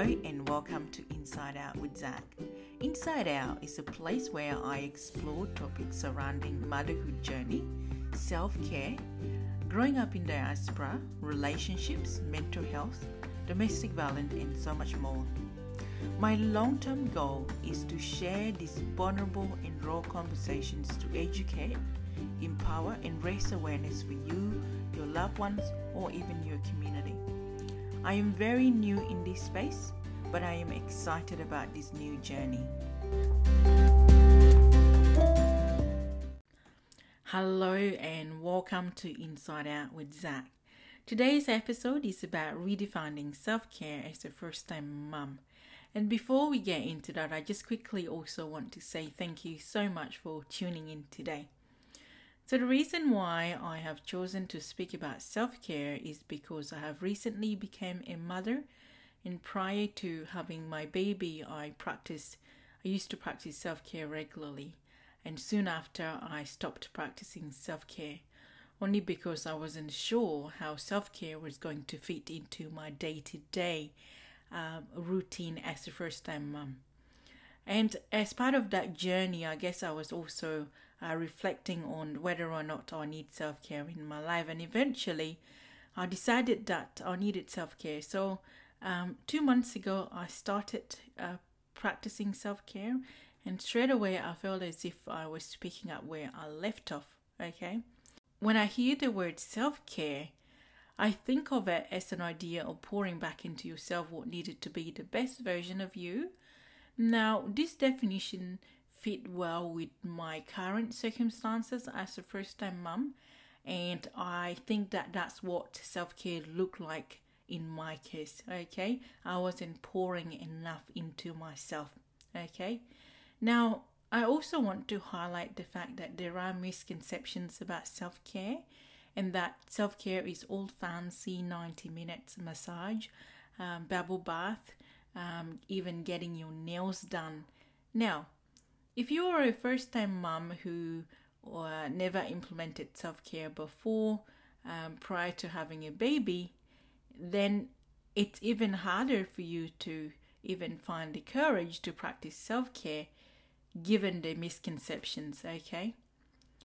Hello and welcome to Inside Out with Zach. Inside Out is a place where I explore topics surrounding motherhood journey, self-care, growing up in diaspora, relationships, mental health, domestic violence, and so much more. My long term goal is to share these vulnerable and raw conversations to educate, empower, and raise awareness for you, your loved ones, or even your community. I am very new in this space, but I am excited about this new journey. Hello, and welcome to Inside Out with Zach. Today's episode is about redefining self care as a first time mum. And before we get into that, I just quickly also want to say thank you so much for tuning in today. So, the reason why I have chosen to speak about self care is because I have recently become a mother, and prior to having my baby, I practiced, I used to practice self care regularly, and soon after, I stopped practicing self care only because I wasn't sure how self care was going to fit into my day to day routine as a first time mum. And as part of that journey, I guess I was also uh, reflecting on whether or not I need self care in my life. And eventually, I decided that I needed self care. So, um, two months ago, I started uh, practicing self care, and straight away, I felt as if I was picking up where I left off. Okay. When I hear the word self care, I think of it as an idea of pouring back into yourself what needed to be the best version of you. Now, this definition fit well with my current circumstances as a first time mum and i think that that's what self-care looked like in my case okay? I wasn't pouring enough into myself okay? Now i also want to highlight the fact that there are misconceptions about self-care and that self-care is all fancy 90 minutes massage um, bubble bath um, even getting your nails done. Now if you are a first time mom who uh, never implemented self care before, um, prior to having a baby, then it's even harder for you to even find the courage to practice self care given the misconceptions, okay?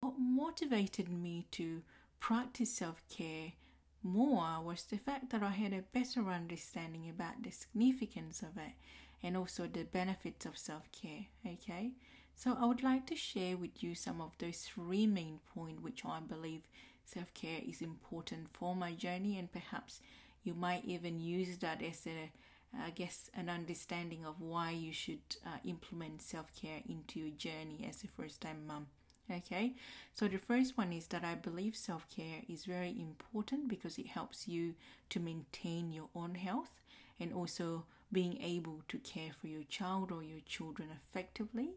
What motivated me to practice self care more was the fact that I had a better understanding about the significance of it and also the benefits of self care, okay? So I would like to share with you some of those three main points which I believe self-care is important for my journey and perhaps you might even use that as a I guess an understanding of why you should uh, implement self-care into your journey as a first-time mom. Okay, so the first one is that I believe self care is very important because it helps you to maintain your own health and also being able to care for your child or your children effectively.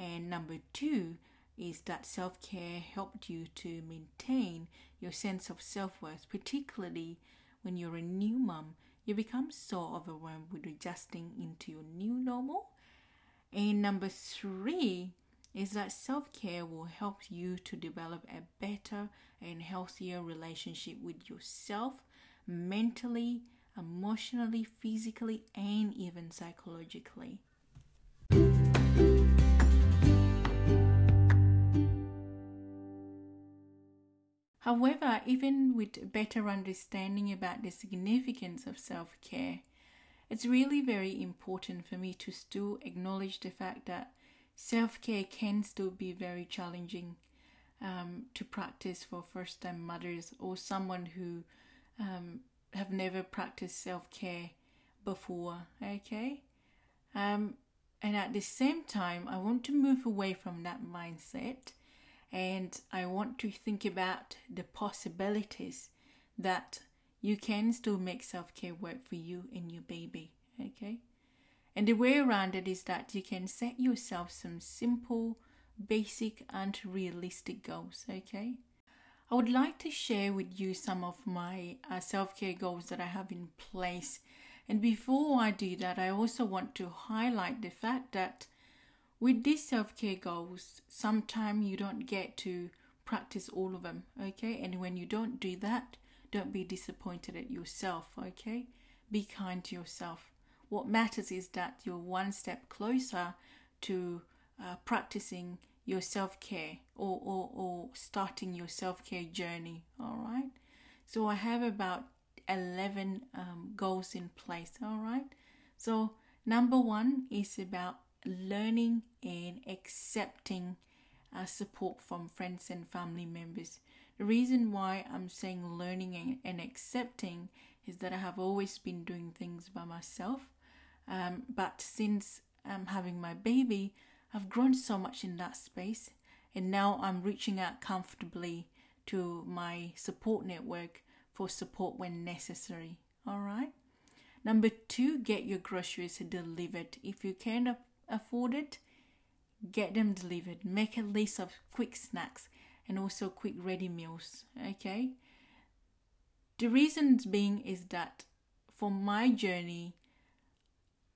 And number two is that self care helped you to maintain your sense of self worth, particularly when you're a new mom. You become so overwhelmed with adjusting into your new normal. And number three is that self care will help you to develop a better and healthier relationship with yourself mentally, emotionally, physically, and even psychologically. However, even with better understanding about the significance of self care, it's really very important for me to still acknowledge the fact that self care can still be very challenging um, to practice for first time mothers or someone who um, have never practiced self care before. Okay? Um, and at the same time, I want to move away from that mindset and I want to think about the possibilities that you can still make self care work for you and your baby. Okay? And the way around it is that you can set yourself some simple, basic, and realistic goals. Okay? I would like to share with you some of my uh, self care goals that I have in place. And before I do that, I also want to highlight the fact that with these self care goals, sometimes you don't get to practice all of them, okay? And when you don't do that, don't be disappointed at yourself, okay? Be kind to yourself. what matters is that you're one step closer to uh, practicing your self care or, or, or starting your self care journey. All right. So I have about 11 um, goals in place. All right. So, number one is about learning and accepting uh, support from friends and family members. The reason why I'm saying learning and, and accepting is that I have always been doing things by myself. Um, but since I'm having my baby, I've grown so much in that space. And now I'm reaching out comfortably to my support network for support when necessary. All right. Number two, get your groceries delivered. If you can't afford it, get them delivered. Make a list of quick snacks and also quick ready meals. Okay. The reasons being is that for my journey,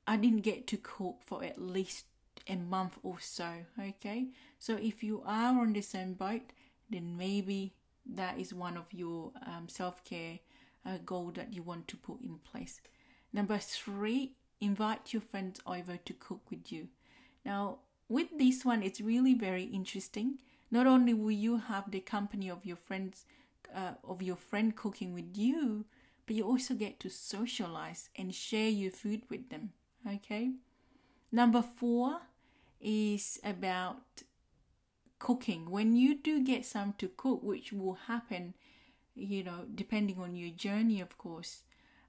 I didn't get to cook for at least a month or so. Okay. So if you are on the same boat, then maybe that is one of your um, self care uh, goal that you want to put in place. Number three, invite your friends over to cook with you. Now, with this one, it's really very interesting. Not only will you have the company of your friends, uh, of your friend cooking with you, but you also get to socialize and share your food with them. Okay. Number four is about cooking. When you do get some to cook, which will happen, you know, depending on your journey, of course,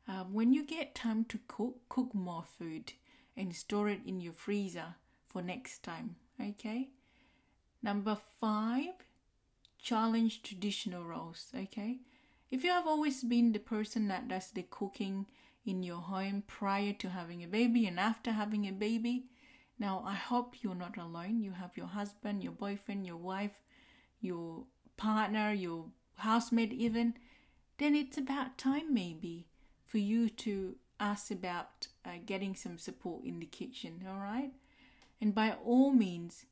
um, when you get time to cook, cook more food and store it in your freezer for next time. Okay. Number five, challenge traditional roles. Okay. If you have always been the person that does the cooking in your home prior to having a baby and after having a baby, now I hope you're not alone. You have your husband, your boyfriend, your wife, your partner, your housemate, even. Then it's about time, maybe, for you to ask about uh, getting some support in the kitchen, all right? And by all means,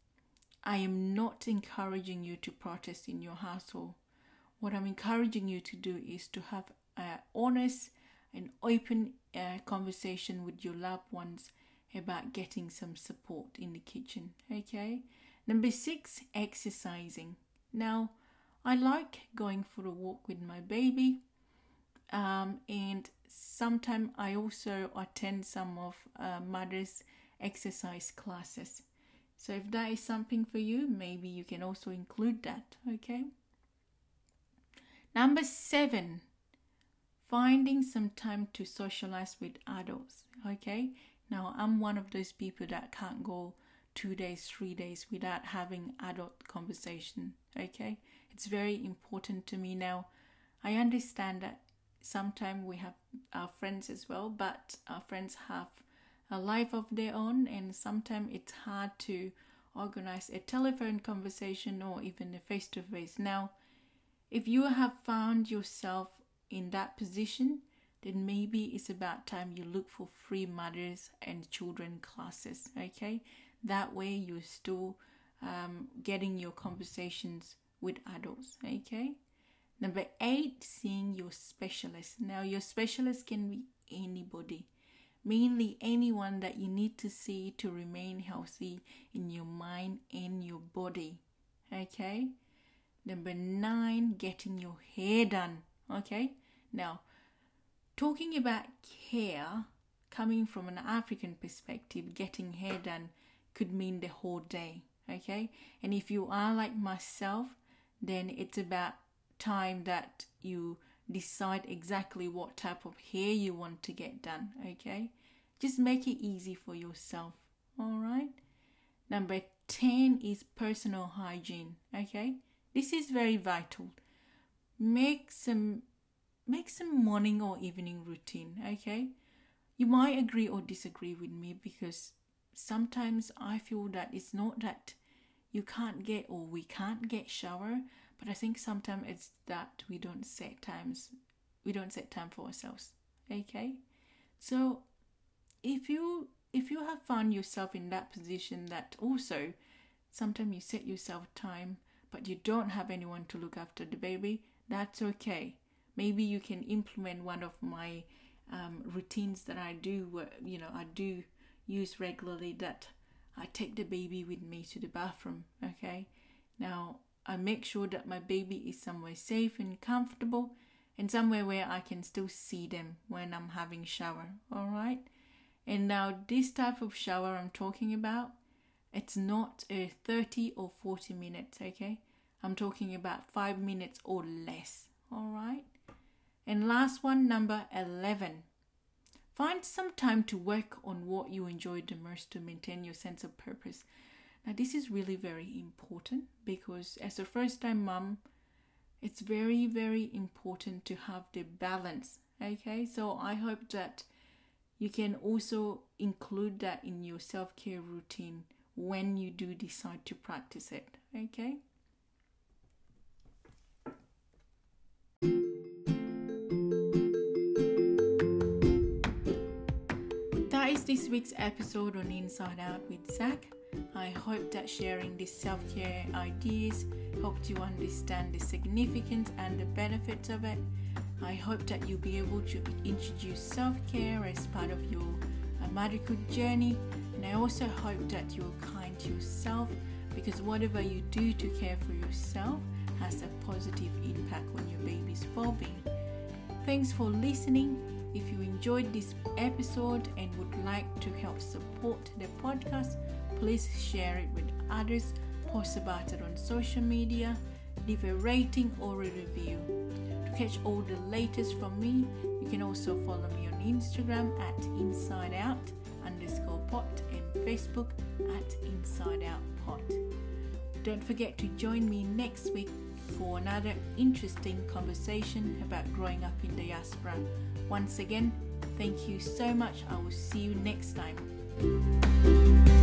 I am not encouraging you to protest in your household. What I'm encouraging you to do is to have an honest and open uh, conversation with your loved ones about getting some support in the kitchen. Okay. Number six, exercising. Now, I like going for a walk with my baby, um, and sometimes I also attend some of uh, mother's exercise classes. So if that is something for you, maybe you can also include that, okay? Number seven, finding some time to socialize with adults, okay? Now, I'm one of those people that can't go two days, three days without having adult conversation, okay? It's very important to me now. I understand that sometimes we have our friends as well, but our friends have a life of their own, and sometimes it's hard to organize a telephone conversation or even a face to face. Now, if you have found yourself in that position, then maybe it's about time you look for free mothers and children classes. Okay, that way you're still um, getting your conversations with adults. Okay. Number eight, seeing your specialist. Now, your specialist can be anybody, mainly anyone that you need to see to remain healthy in your mind and your body. Okay. Number nine, getting your hair done. Okay. Now, talking about hair, coming from an African perspective, getting hair done could mean the whole day. Okay. And if you are like myself, then it's about time that you decide exactly what type of hair you want to get done, okay? Just make it easy for yourself, all right? Number 10 is personal hygiene, okay? This is very vital. Make some make some morning or evening routine, okay? You might agree or disagree with me because sometimes I feel that it's not that you can't get or we can't get shower, but I think sometimes it's that we don't set times, we don't set time for ourselves. Okay, so if you if you have found yourself in that position that also sometimes you set yourself time but you don't have anyone to look after the baby, that's okay. Maybe you can implement one of my um, routines that I do, you know, I do use regularly that I take the baby with me to the bathroom. Okay, now I make sure that my baby is somewhere safe and comfortable and somewhere where I can still see them when I'm having shower. All right, and now this type of shower I'm talking about, it's not a 30 or 40 minutes. Okay, I'm talking about five minutes or less. All right. And last one, number 11. Find some time to work on what you enjoy the most to maintain your sense of purpose. Now, this is really very important because as a first time mom, it's very, very important to have the balance. Okay, so I hope that you can also include that in your self care routine when you do decide to practice it. Okay. That is this week's episode on Inside Out with Zach. I hope that sharing these self care ideas helped you understand the significance and the benefits of it. I hope that you'll be able to introduce self care as part of your uh, motherhood journey. And I also hope that you're kind to yourself because whatever you do to care for yourself has a positive impact on your baby's well being. Thanks for listening. If you enjoyed this episode and would like to help support the podcast, please share it with others, post about it on social media, leave a rating or a review. To catch all the latest from me, you can also follow me on Instagram at Inside Out underscore pod and Facebook at Inside Out pod. Don't forget to join me next week for another interesting conversation about growing up in diaspora. Once again, thank you so much. I will see you next time.